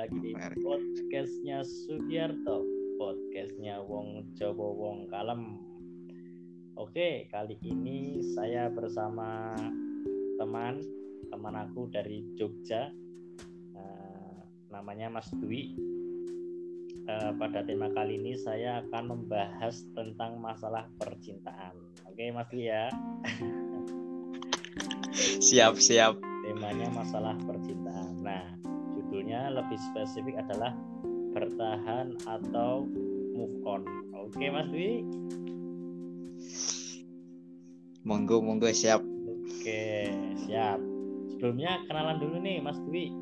lagi di podcastnya Sugiarto, podcastnya Wong Jawa Wong Kalem. Oke, kali ini saya bersama teman teman aku dari Jogja, uh, namanya Mas Dwi. Uh, pada tema kali ini saya akan membahas tentang masalah percintaan. Oke, Mas Dwi ya. siap siap temanya masalah percintaan. Nah, judulnya lebih spesifik adalah bertahan atau move on. Oke, Mas Dwi. Monggo, monggo siap. Oke, siap. Sebelumnya kenalan dulu nih, Mas Dwi.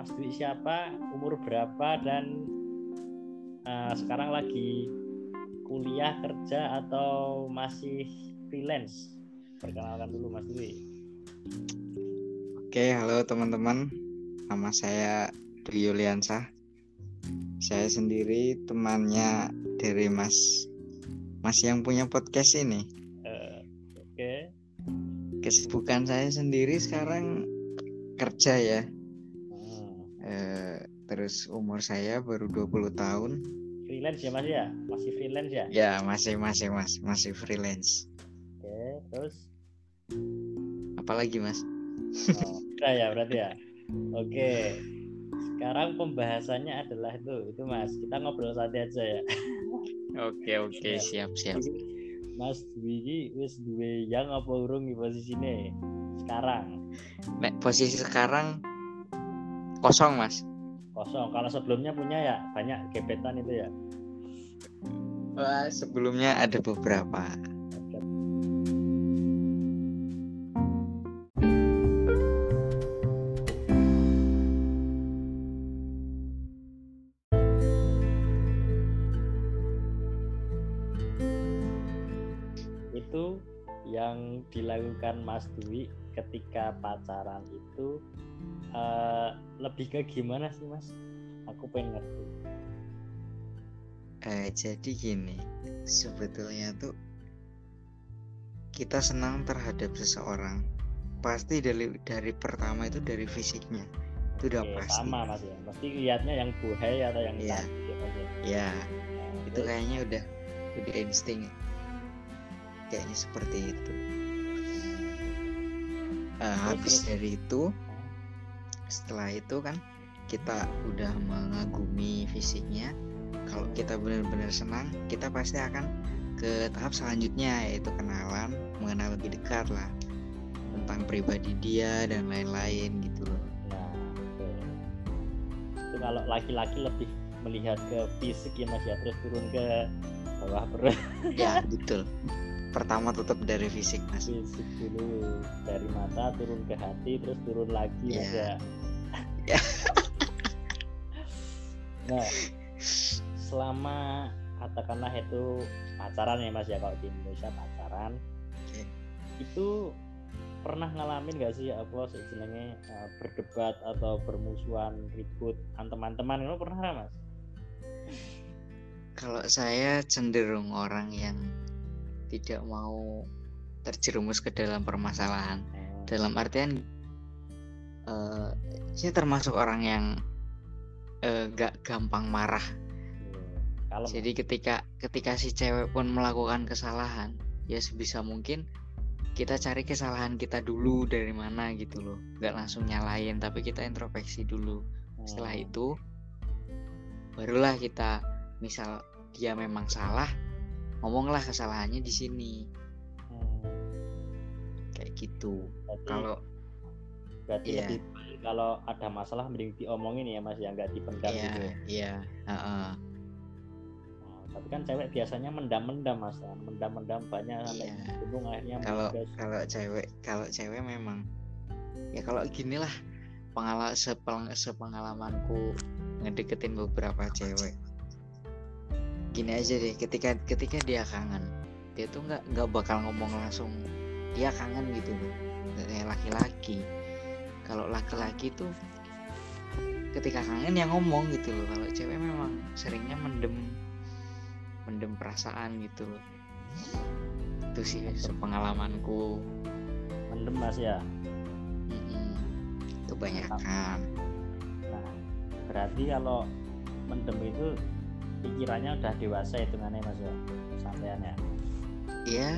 Mas Dwi siapa, umur berapa, dan uh, sekarang lagi kuliah, kerja, atau masih freelance? Perkenalkan dulu, Mas Dwi. Oke, halo teman-teman. Nama saya Dwi. Saya sendiri temannya dari Mas Mas yang punya podcast ini. Uh, Oke. Kesibukan saya sendiri sekarang kerja ya. Hmm. Uh, terus umur saya baru 20 tahun. Freelance ya Mas ya? Masih freelance ya? Ya, masih masih Mas, masih freelance. Oke, terus apalagi Mas? Oh, ya berarti ya. Oke. Sekarang pembahasannya adalah itu, itu Mas. Kita ngobrol santai aja ya. Oke, oke, ya. siap, siap. Mas Dwi wis duwe yang apa urung di posisi ini sekarang? Nek posisi sekarang kosong, Mas. Kosong. Kalau sebelumnya punya ya banyak gebetan itu ya. Wah, sebelumnya ada beberapa. Dilakukan Mas Dwi ketika pacaran itu uh, lebih ke gimana sih Mas? Aku pengen ngerti. Eh, jadi gini, sebetulnya tuh kita senang terhadap seseorang. Pasti dari dari pertama itu dari fisiknya. Itu udah Oke, pasti. sama mas ya. Pasti lihatnya yang buhay atau yang ya. cantik gitu ya. Nah, itu kayaknya udah udah insting kayaknya seperti itu. Uh, habis dari itu setelah itu kan kita udah mengagumi fisiknya kalau kita benar-benar senang kita pasti akan ke tahap selanjutnya yaitu kenalan mengenal lebih dekat lah tentang pribadi dia dan lain-lain gitu loh. Nah itu kalau laki-laki lebih melihat ke fisik ya mas ya terus turun ke bawah perut. Ya betul pertama tetap dari fisik mas fisik dulu dari mata turun ke hati terus turun lagi yeah. mas ya yeah. nah selama katakanlah itu pacaran ya mas ya kalau di Indonesia pacaran okay. itu pernah ngalamin gak sih apa istilahnya uh, berdebat atau bermusuhan ribut teman-teman itu pernah gak mas? Kalau saya cenderung orang yang tidak mau terjerumus ke dalam permasalahan hmm. dalam artian uh, saya termasuk orang yang uh, gak gampang marah hmm. jadi ketika ketika si cewek pun melakukan kesalahan ya sebisa mungkin kita cari kesalahan kita dulu dari mana gitu loh nggak langsung nyalain tapi kita introspeksi dulu setelah hmm. itu barulah kita misal dia memang salah ngomonglah kesalahannya di sini hmm. kayak gitu kalau berarti yeah. lebih kalau ada masalah mending diomongin ya mas ya nggak dipendam yeah, gitu ya? iya yeah, uh -uh. Nah, tapi kan cewek biasanya mendam-mendam mas ya mendam-mendam banyak sampai yeah. gunung akhirnya kalau kalau cewek kalau cewek memang ya kalau gini lah pengalaman sepeng, sepengalamanku ngedeketin beberapa cewek gini aja deh ketika ketika dia kangen dia tuh nggak nggak bakal ngomong langsung dia kangen gitu loh. Kayak laki-laki. Kalau laki-laki tuh ketika kangen ya ngomong gitu loh. Kalau cewek memang seringnya mendem mendem perasaan gitu loh. Itu sih sepengalamanku. Mendem mas ya? Mm-hmm. kebanyakan. Nah berarti kalau mendem itu pikirannya udah dewasa hitungannya mas ya sampean ya. Ya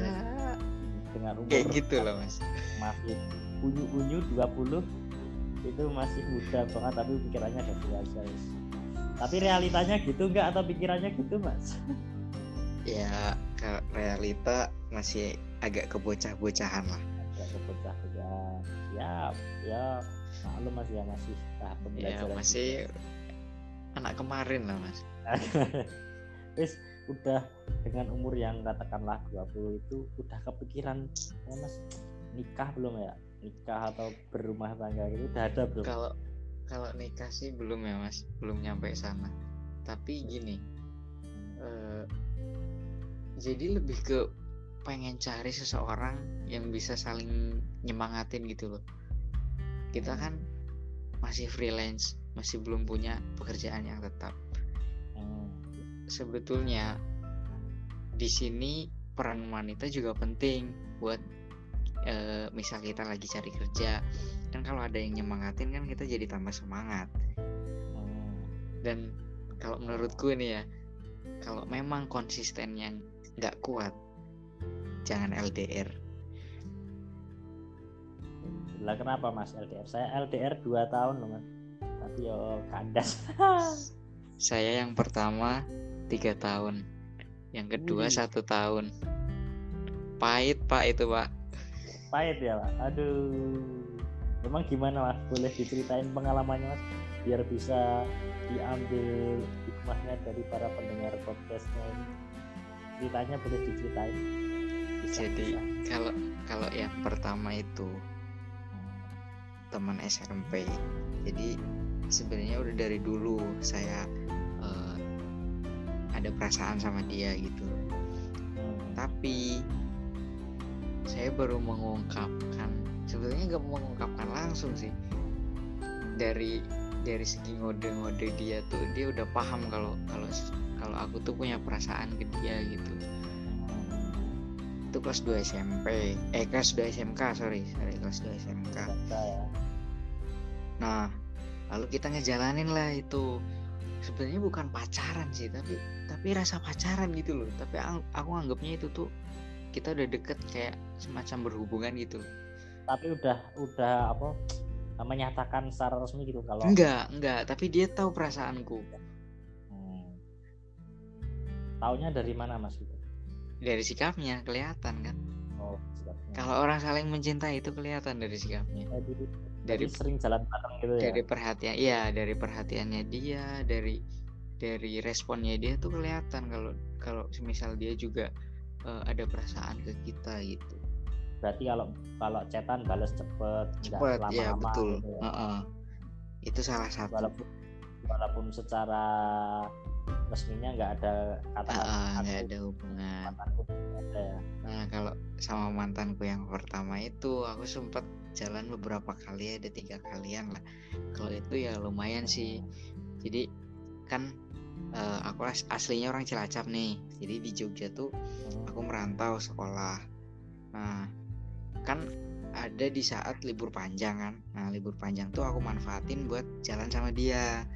dengan umur kayak gitu loh mas. masih unyu-unyu 20 itu masih muda banget tapi pikirannya udah dewasa guys. tapi realitanya gitu enggak atau pikirannya gitu mas? Ya ke realita masih agak kebocah-bocahan lah. Agak kebocah ya ya ya maklum mas ya masih tahap ya pembelajaran masih anak kemarin lah mas. Wis udah dengan umur yang katakanlah 20 itu udah kepikiran ya mas nikah belum ya? Nikah atau berumah tangga gitu? Udah ada belum? Kalau kalau nikah sih belum ya mas. Belum nyampe sana. Tapi gini eh, jadi lebih ke pengen cari seseorang yang bisa saling nyemangatin gitu loh. Kita kan masih freelance masih belum punya pekerjaan yang tetap. Hmm, sebetulnya di sini peran wanita juga penting buat eh, misal kita lagi cari kerja dan kalau ada yang nyemangatin kan kita jadi tambah semangat. Hmm. dan kalau menurutku ini ya kalau memang konsisten yang nggak kuat jangan LDR lah kenapa mas LDR saya LDR 2 tahun loh mas tapi yo kandas. Saya yang pertama tiga tahun. Yang kedua satu tahun. Pahit pak itu pak. Pahit ya pak? Aduh. Emang gimana mas? Boleh diceritain pengalamannya mas? Biar bisa diambil hikmahnya dari para pendengar podcastnya ini. Ceritanya boleh diceritain? Bisa, jadi bisa. kalau kalau yang pertama itu Hmm. teman SMP jadi sebenarnya udah dari dulu saya eh, ada perasaan sama dia gitu. Tapi saya baru mengungkapkan sebenarnya nggak mengungkapkan langsung sih. Dari dari segi ngode-ngode dia tuh dia udah paham kalau kalau kalau aku tuh punya perasaan ke dia gitu. Itu kelas 2 SMP eh kelas 2 SMK sorry. Sorry kelas 2 SMK ya. Nah lalu kita ngejalanin lah itu. Sebenarnya bukan pacaran sih tapi tapi rasa pacaran gitu loh. Tapi aku anggapnya itu tuh kita udah deket kayak semacam berhubungan gitu. Tapi udah udah apa menyatakan secara resmi gitu kalau enggak enggak. Tapi dia tahu perasaanku. Hmm. taunya dari mana mas? Itu dari sikapnya kelihatan kan? Oh sikapnya. kalau orang saling mencintai itu kelihatan dari sikapnya dari jadi sering jalan bareng gitu ya dari perhatian iya dari perhatiannya dia dari dari responnya dia tuh kelihatan kalau kalau semisal dia juga eh, ada perasaan ke kita gitu berarti kalau kalau cetan balas cepet cepet ya lama-lama betul gitu ya. Heeh. itu salah satu walaupun walaupun secara resminya nggak ada kata Heeh, aku nggak ada hubungan. Mantanku nggak ada. Nah kalau sama mantanku yang pertama itu aku sempat jalan beberapa kali ada tiga kalian lah. Kalau itu ya lumayan sih. Jadi kan eh, aku as- aslinya orang Cilacap nih. Jadi di Jogja tuh Hmm. aku merantau sekolah. Nah kan ada di saat libur panjang kan. Nah libur panjang tuh aku manfaatin buat jalan sama dia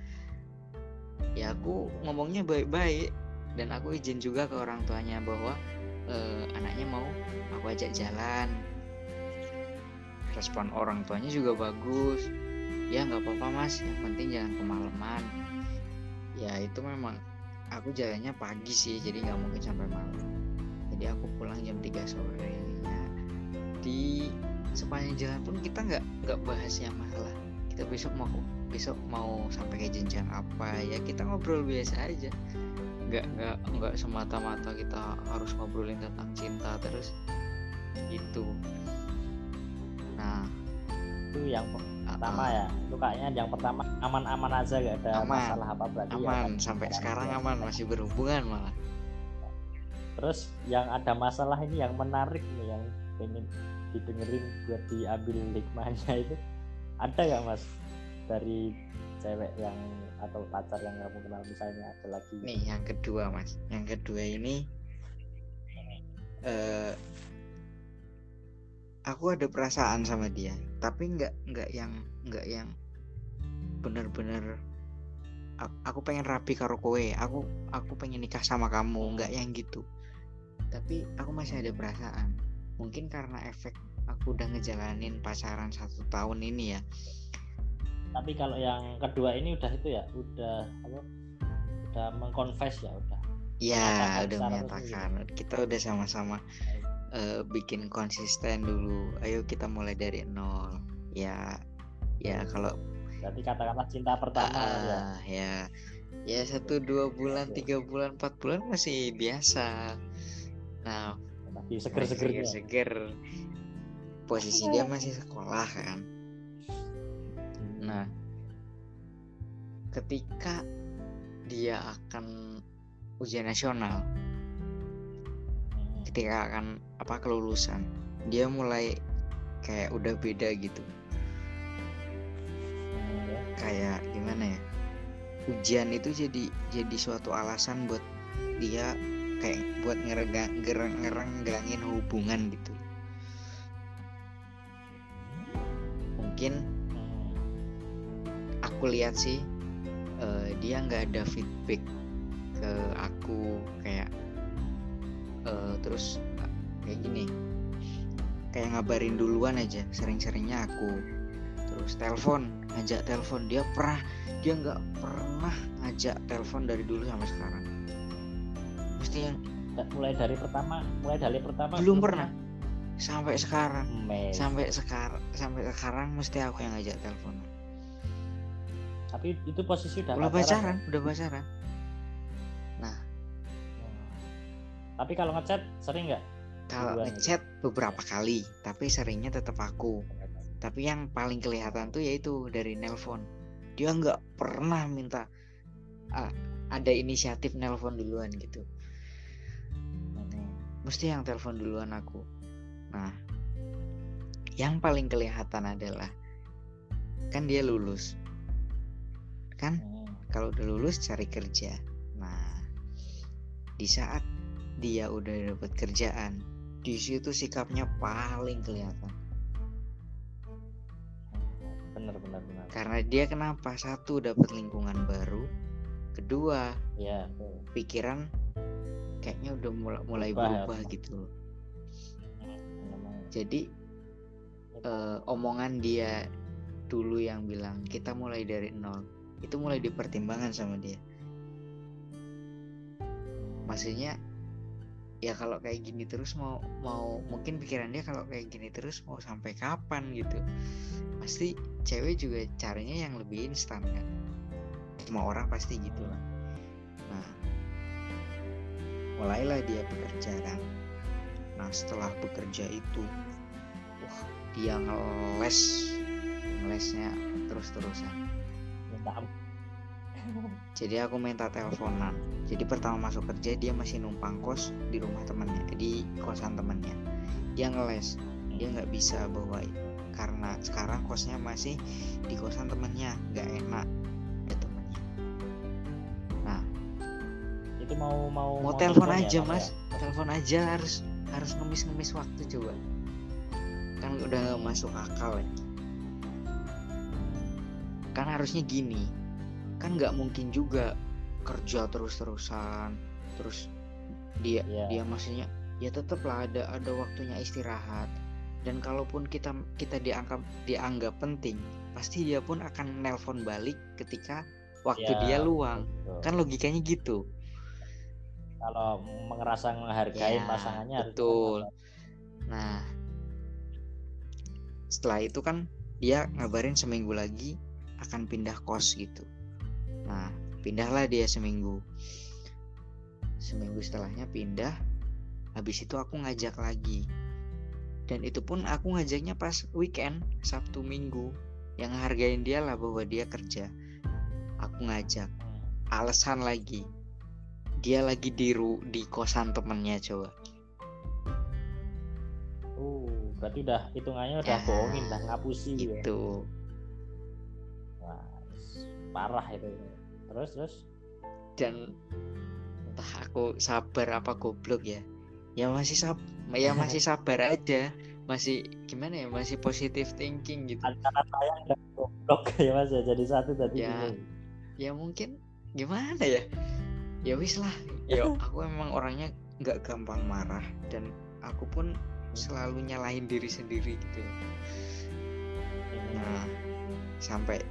ya aku ngomongnya baik-baik. Dan aku izin juga ke orang tuanya bahwa eh, anaknya mau aku ajak jalan. Respon orang tuanya juga bagus. Ya nggak apa-apa mas. Yang penting jangan kemalaman ya itu memang aku jalannya pagi sih jadi nggak mungkin sampai malam. Jadi aku pulang jam 3 sore ya. di sepanjang jalan pun kita nggak nggak bahas yang masalah. Kita besok mau besok mau sampai ke jenjang apa ya kita ngobrol biasa aja. Nggak nggak nggak semata-mata kita harus ngobrolin tentang cinta terus gitu. Nah itu yang pertama uh-uh, ya. Itu kayaknya yang pertama aman-aman aja gak ada Aman. masalah apa berarti ya aman. kan. Sampai sekarang aman masih berhubungan malah. Terus yang ada masalah ini yang menarik nih yang pengen didengerin buat diambil hikmahnya itu. Ada nggak mas dari cewek yang atau pacar yang kamu kenal misalnya ada lagi? Nih yang kedua mas. Yang kedua ini eh aku ada perasaan sama dia tapi nggak nggak yang nggak yang bener-bener aku pengen rapi karo kowe. Aku aku pengen nikah sama kamu nggak yang gitu. Tapi aku masih ada perasaan. Mungkin karena efek aku udah ngejalanin pacaran satu tahun ini ya tapi kalau yang kedua ini udah itu ya udah apa udah mengkonfes ya udah. Ya udah menyatakan. Kita udah sama-sama uh, bikin konsisten dulu. Ayo kita mulai dari nol. Ya ya kalau berarti katakanlah cinta pertama uh, ya. ya. Ya satu dua bulan tiga bulan empat bulan masih biasa. Nah masih seger seger seger, seger. Posisi dia masih sekolah kan nah ketika dia akan ujian nasional ketika akan apa kelulusan dia mulai kayak udah beda gitu. Kayak gimana ya ujian itu jadi jadi suatu alasan buat dia kayak buat ngeregang ngerenggangin hubungan gitu. Mungkin aku lihat sih uh, dia nggak ada feedback ke aku kayak uh, terus kayak gini kayak ngabarin duluan aja sering-seringnya aku terus telepon ngajak telepon. Dia pernah dia nggak pernah ngajak telepon dari dulu sampai sekarang. Mesti yang mulai dari pertama mulai dari pertama belum pernah. sampai sekarang. Mes. sampai sekarang sampai sekarang mesti aku yang ngajak telepon tapi itu posisi udah udah pacaran udah pacaran. Nah. Tapi kalau ngechat sering nggak? Kalau ngechat beberapa kali tapi seringnya tetap aku. Tapi yang paling kelihatan tuh yaitu dari nelpon. Dia nggak pernah minta uh, ada inisiatif nelpon duluan gitu. Mesti yang telepon duluan aku. Nah yang paling kelihatan adalah kan dia lulus kan? Hmm. kalau udah lulus cari kerja. Nah di saat dia udah dapat kerjaan di situ sikapnya paling kelihatan. Benar benar benar karena dia kenapa? Satu dapat lingkungan baru. Kedua ya pikiran kayaknya udah mulai mulai berubah gitu hmm, jadi uh, omongan dia dulu yang bilang kita mulai dari nol itu mulai dipertimbangkan sama dia. Maksudnya ya kalau kayak gini terus mau mau mungkin pikiran dia kalau kayak gini terus mau sampai kapan gitu. Pasti cewek juga caranya yang lebih instan kan. Semua orang pasti gitu lah. Nah mulailah dia bekerja kan. Nah setelah bekerja itu wah dia ngeles ngelesnya terus-terusan jadi aku minta teleponan. Jadi pertama masuk kerja dia masih numpang kos di rumah temannya di kosan temannya dia ngeles dia nggak bisa bawa karena sekarang kosnya masih di kosan temannya nggak enak ya temannya nah. Itu mau mau mau, telepon aja ya, mas? ya? telepon aja harus harus ngemis-ngemis waktu coba. Kan udah masuk akal ya kan harusnya gini. Kan nggak mungkin juga kerja terus-terusan terus dia yeah. dia maksudnya ya tetaplah ada ada waktunya istirahat. Dan kalaupun kita kita dianggap dianggap penting pasti dia pun akan nelpon balik ketika waktu yeah, dia luang. betul. kan logikanya gitu. Kalau merasa menghargai yeah, pasangannya betul. nah setelah itu kan dia ngabarin seminggu lagi akan pindah kos gitu Nah, pindahlah dia seminggu. Seminggu setelahnya pindah. Habis itu aku ngajak lagi. Dan itu pun aku ngajaknya pas weekend, Sabtu Minggu. Yang hargain dia lah bahwa dia kerja. Aku ngajak. Alasan lagi. Dia lagi di ru di kosan temennya coba. Oh, berarti udah hitungannya udah ya, bohongin, udah ngapusi itu. Ya. Wah, parah itu. Terus terus? Dan entah aku sabar apa goblok ya. Ya masih sab ya masih sabar aja. Masih gimana ya? Masih positif thinking gitu. Antara saya dan goblok ya mas ya. Jadi satu tadi ya ya mungkin gimana ya? Ya wis lah. Ya. Aku emang orangnya nggak gampang marah. Dan aku pun selalu nyalahin diri sendiri gitu nah sampai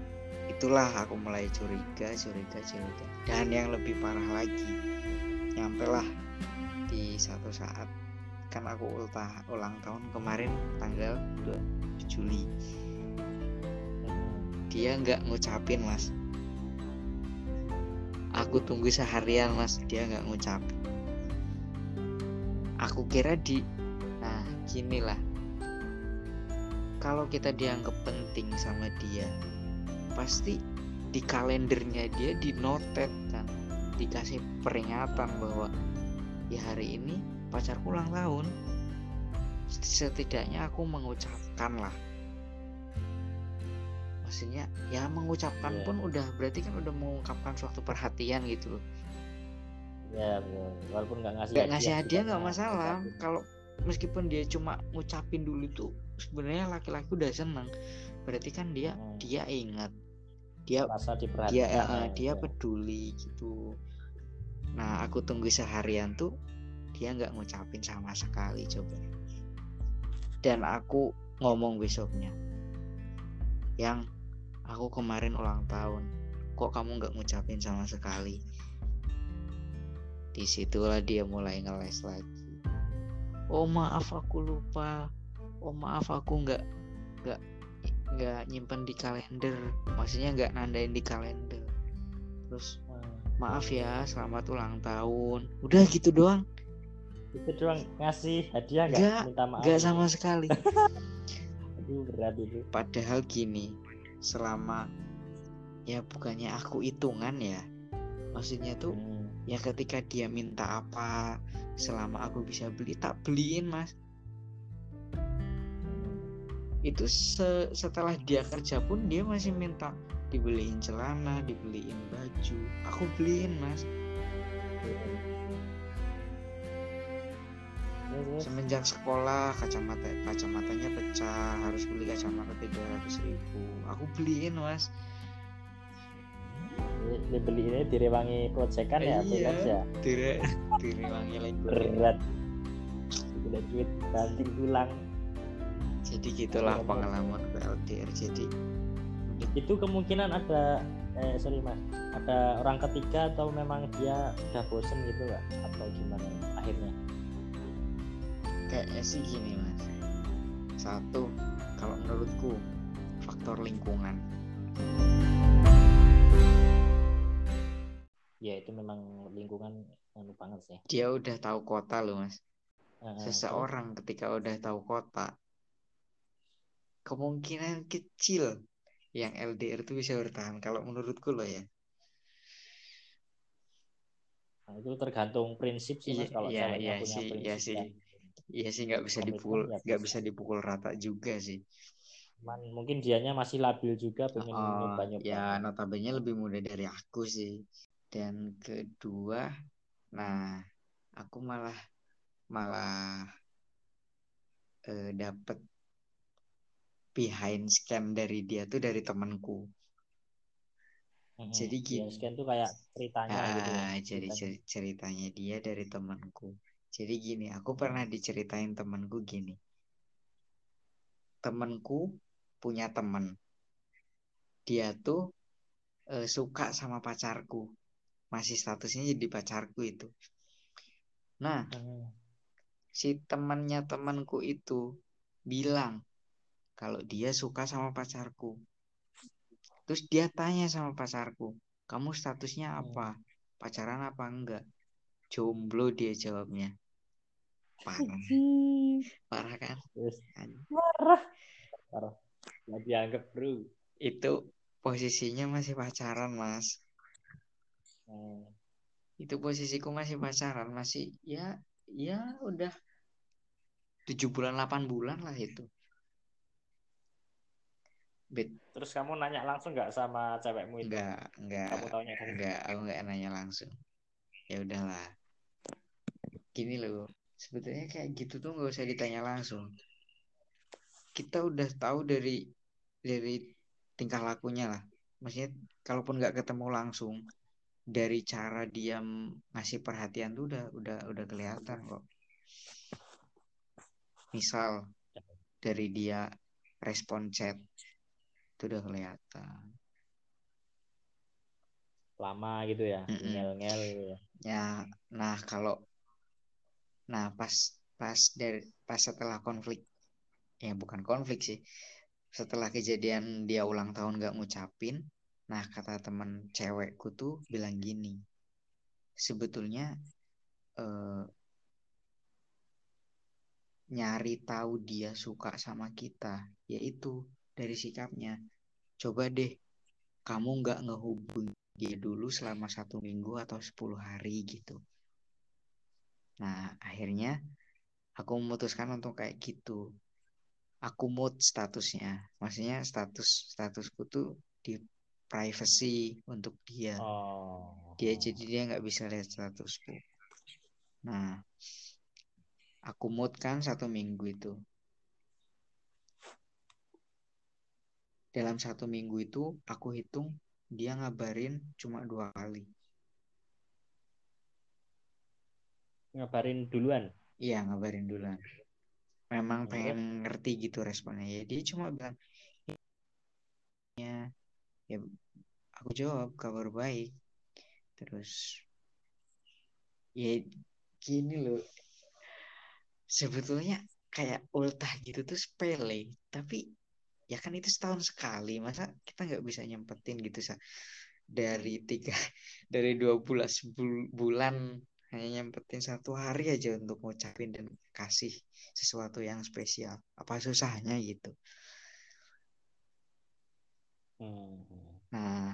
itulah aku mulai curiga curiga curiga. Dan yang lebih parah lagi nyampe lah di satu saat kan aku ultah ulang tahun kemarin tanggal 2 Juli. Dia nggak ngucapin mas. Aku tunggu seharian mas. Dia nggak ngucapin aku kira di nah gini lah kalau kita dianggap penting sama dia pasti di kalendernya dia di notet kan. Dikasih peringatan bahwa ya hari ini pacarku ulang tahun. Setidaknya aku mengucapkan lah maksudnya ya mengucapkan yeah. pun udah berarti kan udah mengungkapkan suatu perhatian gitu loh. Ya walaupun nggak ngasih nggak ngasih hadiah nggak masalah. kalau meskipun dia cuma ngucapin dulu tuh sebenarnya laki-laki udah seneng. Berarti kan dia hmm. dia ingat dia dia uh, dia ya. peduli gitu. Nah aku tunggu seharian tuh dia nggak ngucapin sama sekali coba dan aku ngomong besoknya yang aku kemarin ulang tahun kok kamu nggak ngucapin sama sekali? Di situlah dia mulai ngeles lagi. Oh maaf aku lupa. Oh maaf aku nggak nggak nggak nyimpen di kalender. Maksudnya nggak nandain di kalender. Terus maaf ya selamat ulang tahun. Udah gitu doang. Itu doang ngasih hadiah nggak? Minta maaf. nggak sama sekali. Aduh, berat itu padahal gini selama ya bukannya aku hitungan ya maksudnya tuh hmm. ya ketika dia minta apa selama aku bisa beli tak beliin mas itu se setelah dia kerja pun dia masih minta dibeliin celana dibeliin baju. Aku beliin mas. Semenjak sekolah kacamata kacamatanya pecah harus beli kacamata tiga ratus ribu. Aku beliin mas. Dibeli ini direwangi proyekan ya iya, ya? Dire direwangi lagi. Berat. Udah duit banting tulang jadi gitulah pengalaman LDR jadi itu kemungkinan ada eh sorry mas. Ada orang ketiga atau memang dia sudah bosen gitu nggak atau gimana akhirnya? Kayaknya sih gini mas. Satu kalau menurutku faktor lingkungan. Ya itu memang lingkungan anu banget sih. Dia udah tahu kota loh mas. Uh, seseorang ketika udah tahu kota kemungkinan kecil yang LDR itu bisa bertahan kalau menurutku loh ya nah, itu tergantung prinsip sih mas iya, kalau iya, iya, punya sih, iya sih Iya sih nggak bisa dipukul ya nggak bisa dipukul rata juga sih. Man, mungkin dianya masih labil juga pengen oh, nyoba-nyoba. Ya notabene lebih muda dari aku sih. Dan kedua, nah aku malah malah eh, dapet behind scam dari dia tuh dari temanku. Hmm, jadi gini. Ya, scan tuh kayak ceritanya ah, gitu. Ya, jadi ceritanya. ceritanya dia dari temanku. Jadi gini, aku pernah diceritain temanku gini. Temanku punya teman. Dia tuh e, suka sama pacarku. Masih statusnya jadi pacarku itu. Nah, hmm. si temannya temanku itu bilang kalau dia suka sama pacarku. Terus dia tanya sama pacarku, "Kamu statusnya apa? Pacaran apa enggak?" Jomblo dia jawabnya. Parah. Parah kan? Parah. Parah. Nggak dianggap bro. Itu posisinya masih pacaran mas. Hmm. itu posisiku masih pacaran masih ya ya udah tujuh bulan delapan bulan lah itu Bet. Terus kamu nanya langsung nggak sama cewekmu itu? Enggak, enggak. Kamu taunya kan? Enggak, aku nggak nanya langsung. Ya udahlah. Gini loh, sebetulnya kayak gitu tuh nggak usah ditanya langsung kita udah tahu dari dari tingkah lakunya lah maksudnya kalaupun nggak ketemu langsung dari cara dia ngasih perhatian tuh udah udah udah kelihatan kok misal dari dia respon chat itu udah kelihatan. Lama gitu ya Mm-mm. ngel-ngel gitu ya. Ya nah kalau nah pas pas dari pas setelah konflik ya bukan konflik sih. Setelah kejadian dia ulang tahun gak ngucapin nah kata temen cewekku tuh bilang gini sebetulnya eh, nyari tahu dia suka sama kita yaitu dari sikapnya. Coba deh kamu nggak ngehubungi dia dulu selama satu minggu atau 10 hari gitu. Nah akhirnya aku memutuskan untuk kayak gitu. Aku mood statusnya maksudnya status statusku tuh di privacy untuk dia. Oh. dia jadi dia nggak bisa lihat statusku. Nah aku mood kan satu minggu itu dalam satu minggu itu aku hitung dia ngabarin cuma dua kali. Ngabarin duluan? Iya ngabarin duluan. Memang Terus? pengen ngerti gitu responnya. Ya dia cuma bilang ya ya aku jawab kabar baik. Terus ya gini loh. Sebetulnya kayak ultah gitu tuh sepele tapi ya kan itu setahun sekali masa kita nggak bisa nyempetin gitu sa? Dari tiga dari dua bulan bulan hanya nyempetin satu hari aja untuk ngucapin dan kasih sesuatu yang spesial. Apa susahnya gitu? Hmm. nah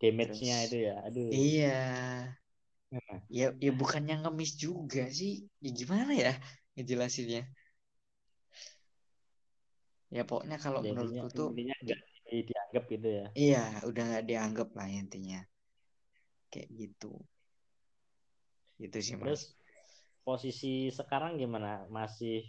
damage-nya itu ya aduh. iya. Nah, ya ya bukannya ngemis juga sih. Ya gimana ya ngejelasinnya ya pokoknya kalau ya, menurutku tuh intinya nggak di- dianggap gitu ya. Iya udah nggak dianggap lah intinya. Kayak gitu. Itu sih mas. Terus posisi sekarang gimana? Masih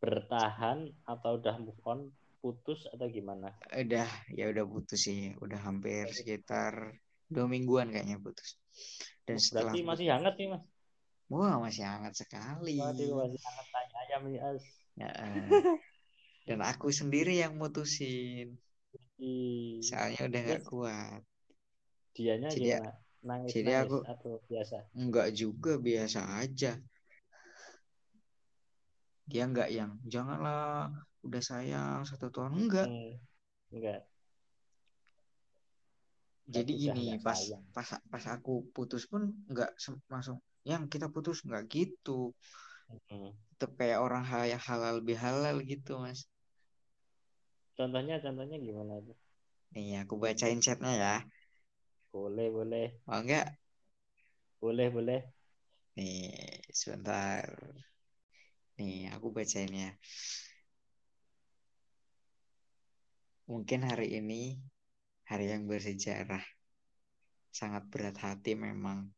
bertahan atau udah move on putus atau gimana? Udah ya udah putus sih. Udah hampir sekitar dua mingguan kayaknya putus. Dan setelah berarti put- masih hangat nih mas? Wah masih hangat sekali. Waduh masih hangat tanya ayam Ya, eh. dan aku sendiri yang mutusin Ih, soalnya udah nggak kuat dianya Jadi- gimana nangis jadi nangis aku- atau biasa Enggak juga biasa aja. Dia enggak yang janganlah udah sayang satu tahun enggak. Hmm, enggak Jadi udah gini pas sayang. pas pas aku putus pun enggak sem- langsung yang kita putus enggak gitu. Hmm. Tetap kayak orang hal yang halal bihalal gitu mas. Contohnya contohnya gimana itu Nih aku bacain chatnya ya. boleh boleh Mau enggak? boleh boleh Nih sebentar. Nih aku bacain ya. Mungkin hari ini hari yang bersejarah. Sangat berat hati memang.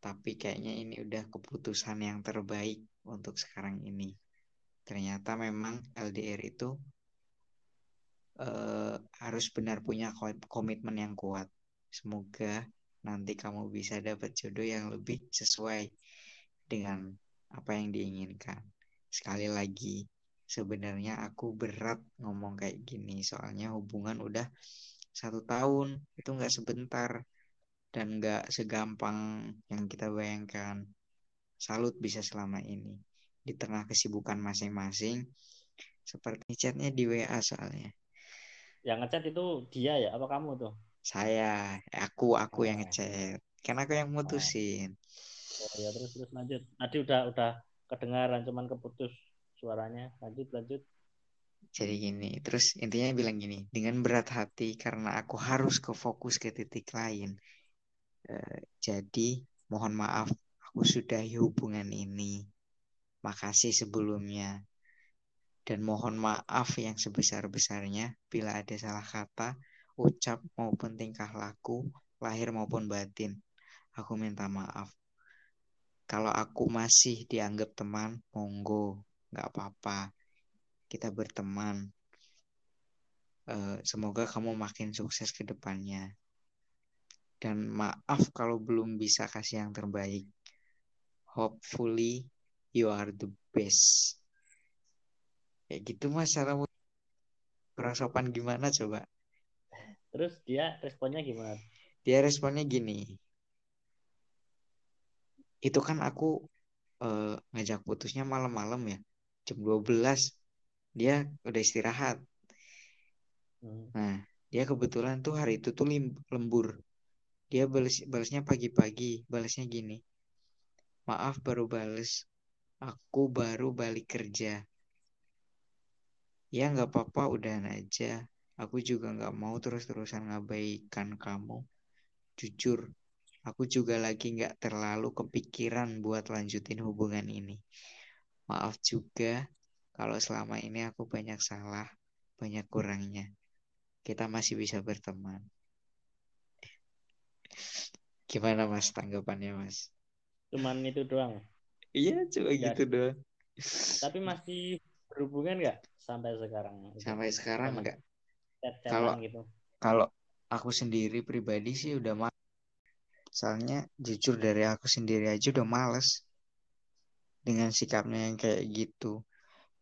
Tapi kayaknya ini udah keputusan yang terbaik untuk sekarang ini. Ternyata memang LDR itu eh, harus benar punya ko- komitmen yang kuat. Semoga nanti kamu bisa dapat jodoh yang lebih sesuai dengan apa yang diinginkan. Sekali lagi, sebenarnya aku berat ngomong kayak gini, soalnya hubungan udah satu tahun, itu nggak sebentar dan nggak segampang yang kita bayangkan. Salut bisa selama ini di tengah kesibukan masing-masing. Seperti chatnya di WA soalnya. Yang ngechat itu dia ya apa kamu tuh Saya, aku, aku yang Oh. ngechat. Kan aku yang mutusin. oh ya terus terus lanjut tadi udah udah kedengaran cuman keputus suaranya lanjut lanjut Jadi gini, terus intinya bilang gini, dengan berat hati karena aku harus ke fokus ke titik lain. Eh, jadi mohon maaf, aku sudahi hubungan ini. Makasih sebelumnya. Dan mohon maaf yang sebesar-besarnya bila ada salah kata, ucap maupun tingkah laku, lahir maupun batin. Aku minta maaf. Kalau aku masih dianggap teman, monggo, nggak apa-apa. Kita berteman. Eh, semoga kamu makin sukses ke depannya. dan maaf kalau belum bisa kasih yang terbaik hopefully you are the best kayak gitu mas cara kurang sopan gimana coba? Terus dia responnya gimana? Dia responnya gini. Itu kan aku uh, ngajak putusnya malam-malam ya jam 12 dia udah istirahat. Hmm. nah dia kebetulan tuh hari itu tuh lembur. Dia balas balasnya pagi-pagi balasnya gini. Maaf baru balas aku baru balik kerja ya nggak apa-apa udah aja aku juga nggak mau terus-terusan ngabaikan kamu jujur Aku juga lagi nggak terlalu kepikiran buat lanjutin hubungan ini. Maaf juga kalau selama ini aku banyak salah, banyak kurangnya. Kita masih bisa berteman. Gimana mas tanggapannya mas? Cuman itu doang. Iya cuma ya. gitu doang. Tapi masih berhubungan nggak sampai sekarang? Sampai sekarang nggak. Kalau gitu. kalau aku sendiri pribadi sih udah soalnya jujur dari aku sendiri aja udah males dengan sikapnya yang kayak gitu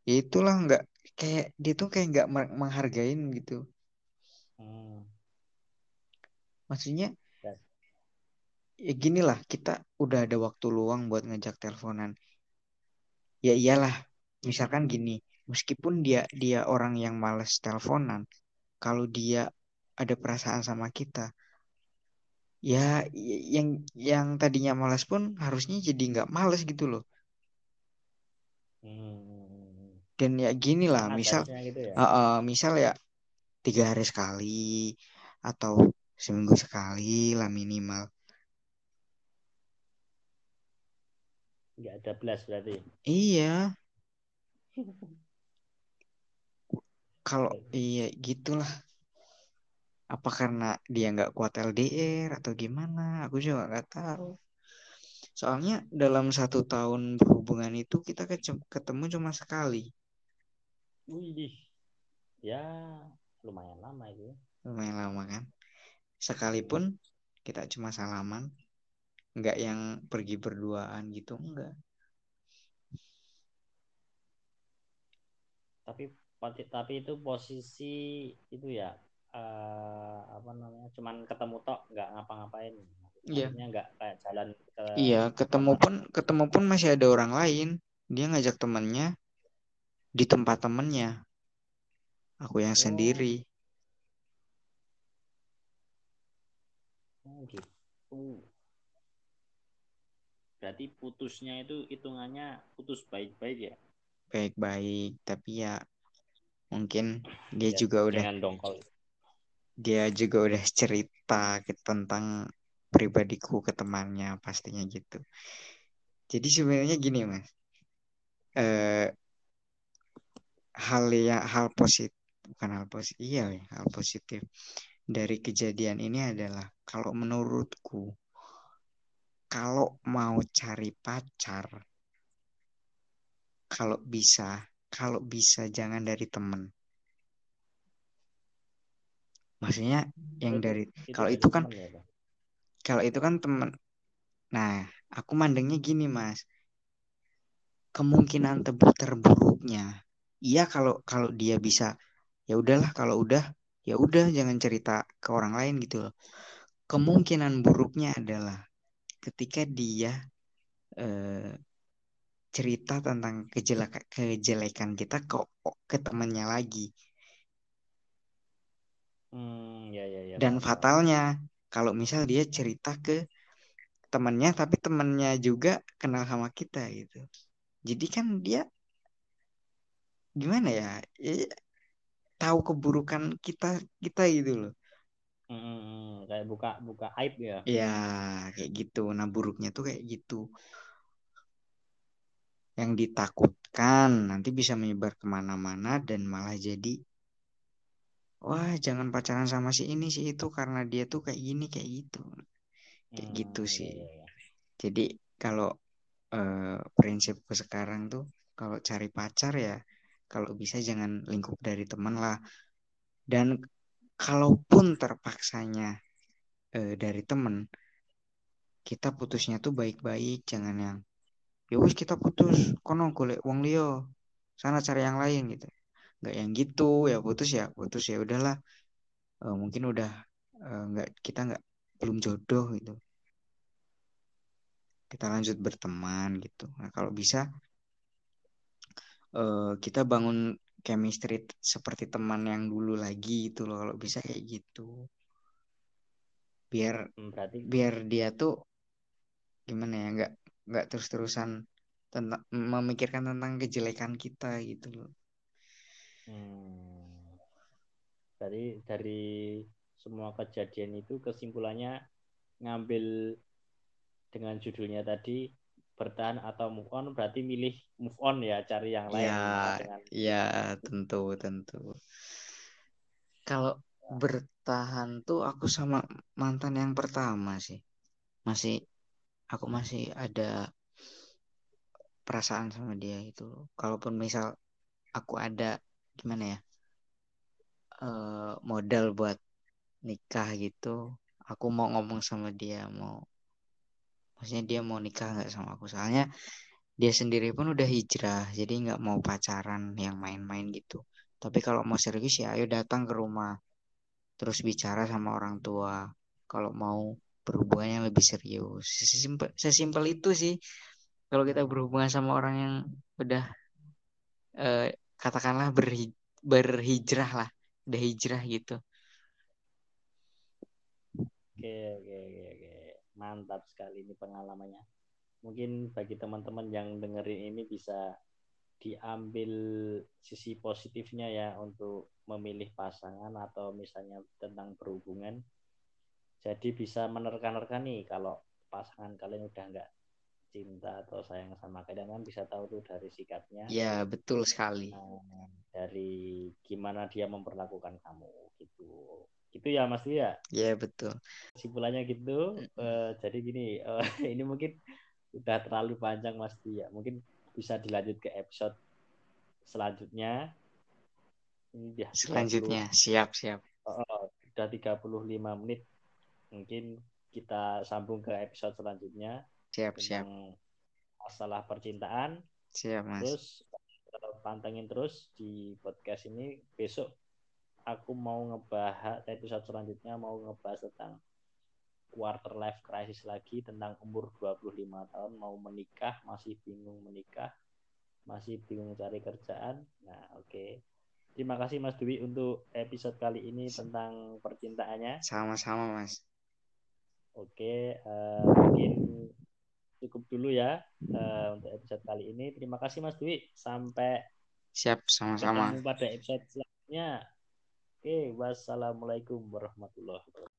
ya itulah nggak kayak dia tuh kayak nggak menghargain gitu hmm. maksudnya ya. ya gini lah kita udah ada waktu luang buat ngajak teleponan ya iyalah misalkan gini meskipun dia dia orang yang males teleponan kalau dia ada perasaan sama kita ya yang yang tadinya malas pun harusnya jadi nggak malas gitu loh hmm. dan ya gini lah misal gitu ya? uh, uh, misal ya tiga hari sekali atau seminggu sekali lah minimal nggak ada belas berarti iya kalau iya gitulah. Apa karena dia nggak kuat LDR atau gimana? Aku juga nggak tahu. Soalnya dalam satu tahun berhubungan itu kita ketemu cuma sekali. Wih, ya lumayan lama itu lumayan lama kan? Sekalipun kita cuma salaman nggak yang pergi berduaan gitu enggak tapi tapi itu posisi itu ya uh, apa namanya cuman ketemu tok nggak ngapa-ngapain Iya. nggak kayak jalan ke Iya, ketemu pun ketemu pun masih ada orang lain. Dia ngajak temannya di tempat temennya. Aku yang oh. sendiri. Oh, gitu. Berarti putusnya itu hitungannya putus baik-baik ya? Baik-baik, tapi ya mungkin dia ya, juga udah dongkol dia juga udah cerita tentang pribadiku ke temannya pastinya gitu. Jadi sebenarnya gini mas. Eh, hal yang hal positif bukan hal positif iya ya, hal positif dari kejadian ini adalah kalau menurutku kalau mau cari pacar kalau bisa kalau bisa jangan dari temen. Maksudnya yang dari itu kalau itu kan ya, kalau itu kan teman nah aku mandangnya gini mas. Kemungkinan tebuk terburuknya. Iya kalau kalau dia bisa ya udahlah kalau udah ya udah jangan cerita ke orang lain gitu loh. Kemungkinan buruknya adalah ketika dia eh, cerita tentang kejelekan kejelekan kita ke ke temannya lagi Hmm, ya, ya, ya, Dan fatalnya kalau misal dia cerita ke temannya tapi temannya juga kenal sama kita gitu. Jadi kan dia gimana ya? ya tahu keburukan kita kita gitu loh. Hmm, kayak buka buka aib ya. Ya, kayak gitu. Nah, buruknya tuh kayak gitu. Yang ditakutkan nanti bisa menyebar ke mana-mana dan malah jadi wah jangan pacaran sama si ini si itu karena dia tuh kayak gini kayak gitu. Kayak hmm, gitu iya, sih. iya, iya. jadi kalau eh, prinsipku sekarang tuh kalau cari pacar ya kalau bisa jangan lingkup dari teman lah. Dan kalaupun terpaksanya uh, dari temen kita putusnya tuh baik-baik jangan yang ya wis kita putus. Kono golek wong liyo sana cari yang lain gitu. Nggak yang gitu. Ya putus ya putus. Ya udahlah. Uh, mungkin udah uh, nggak kita nggak belum jodoh gitu. Kita lanjut berteman gitu. Nah kalau bisa uh, kita bangun chemistry seperti teman yang dulu lagi gitu loh kalau bisa kayak gitu. Biar hmm, berarti biar dia tuh gimana ya nggak nggak terus terusan tentang memikirkan tentang kejelekan kita gitu loh. Hmm. dari dari semua kejadian itu kesimpulannya ngambil dengan judulnya tadi bertahan atau move on berarti milih move on ya cari yang lain ya dengan... ya tentu tentu. Kalau bertahan tuh aku sama mantan yang pertama sih. Masih aku masih ada perasaan sama dia itu kalaupun misal aku ada gimana ya uh, modal buat nikah gitu aku mau ngomong sama dia mau maksudnya dia mau nikah nggak sama aku? Soalnya dia sendiri pun udah hijrah jadi nggak mau pacaran yang main-main gitu. Tapi kalau mau serius ya ayo datang ke rumah terus bicara sama orang tua. Kalau mau berhubungan yang lebih serius. Sesimpel sesimpel itu sih kalau kita berhubungan sama orang yang udah eh, katakanlah berhi, berhijrah lah udah hijrah gitu. Oke oke oke oke. Mantap sekali ini pengalamannya. Mungkin bagi teman-teman yang dengerin ini bisa diambil sisi positifnya ya untuk memilih pasangan atau misalnya tentang berhubungan jadi bisa menerka-nerka nih kalau pasangan kalian udah nggak cinta atau sayang sama kalian kan bisa tahu tuh dari sikapnya. Ya betul sekali. Nah, dari gimana dia memperlakukan kamu gitu. Gitu ya Mas ya ya betul. Kesimpulannya gitu uh, jadi gini uh, ini mungkin udah terlalu panjang Mas ya mungkin bisa dilanjut ke episode selanjutnya. Ini dia selanjutnya. 30, siap siap. Uh, udah 35 menit mungkin kita sambung ke episode selanjutnya siap siap. masalah percintaan. Siap mas. Terus pantengin terus di podcast ini. Besok aku mau ngebahas episode selanjutnya mau ngebahas tentang quarter life crisis lagi tentang umur 25 tahun mau menikah masih bingung menikah masih bingung cari kerjaan. Nah oke. Okay. terima kasih Mas Dwi untuk episode kali ini tentang percintaannya. Sama-sama Mas oke uh, mungkin cukup dulu ya uh, untuk episode kali ini. Terima kasih Mas Dwi. Sampai siap sama-sama. pada episode selanjutnya. Oke, wassalamualaikum warahmatullahi wabarakatuh.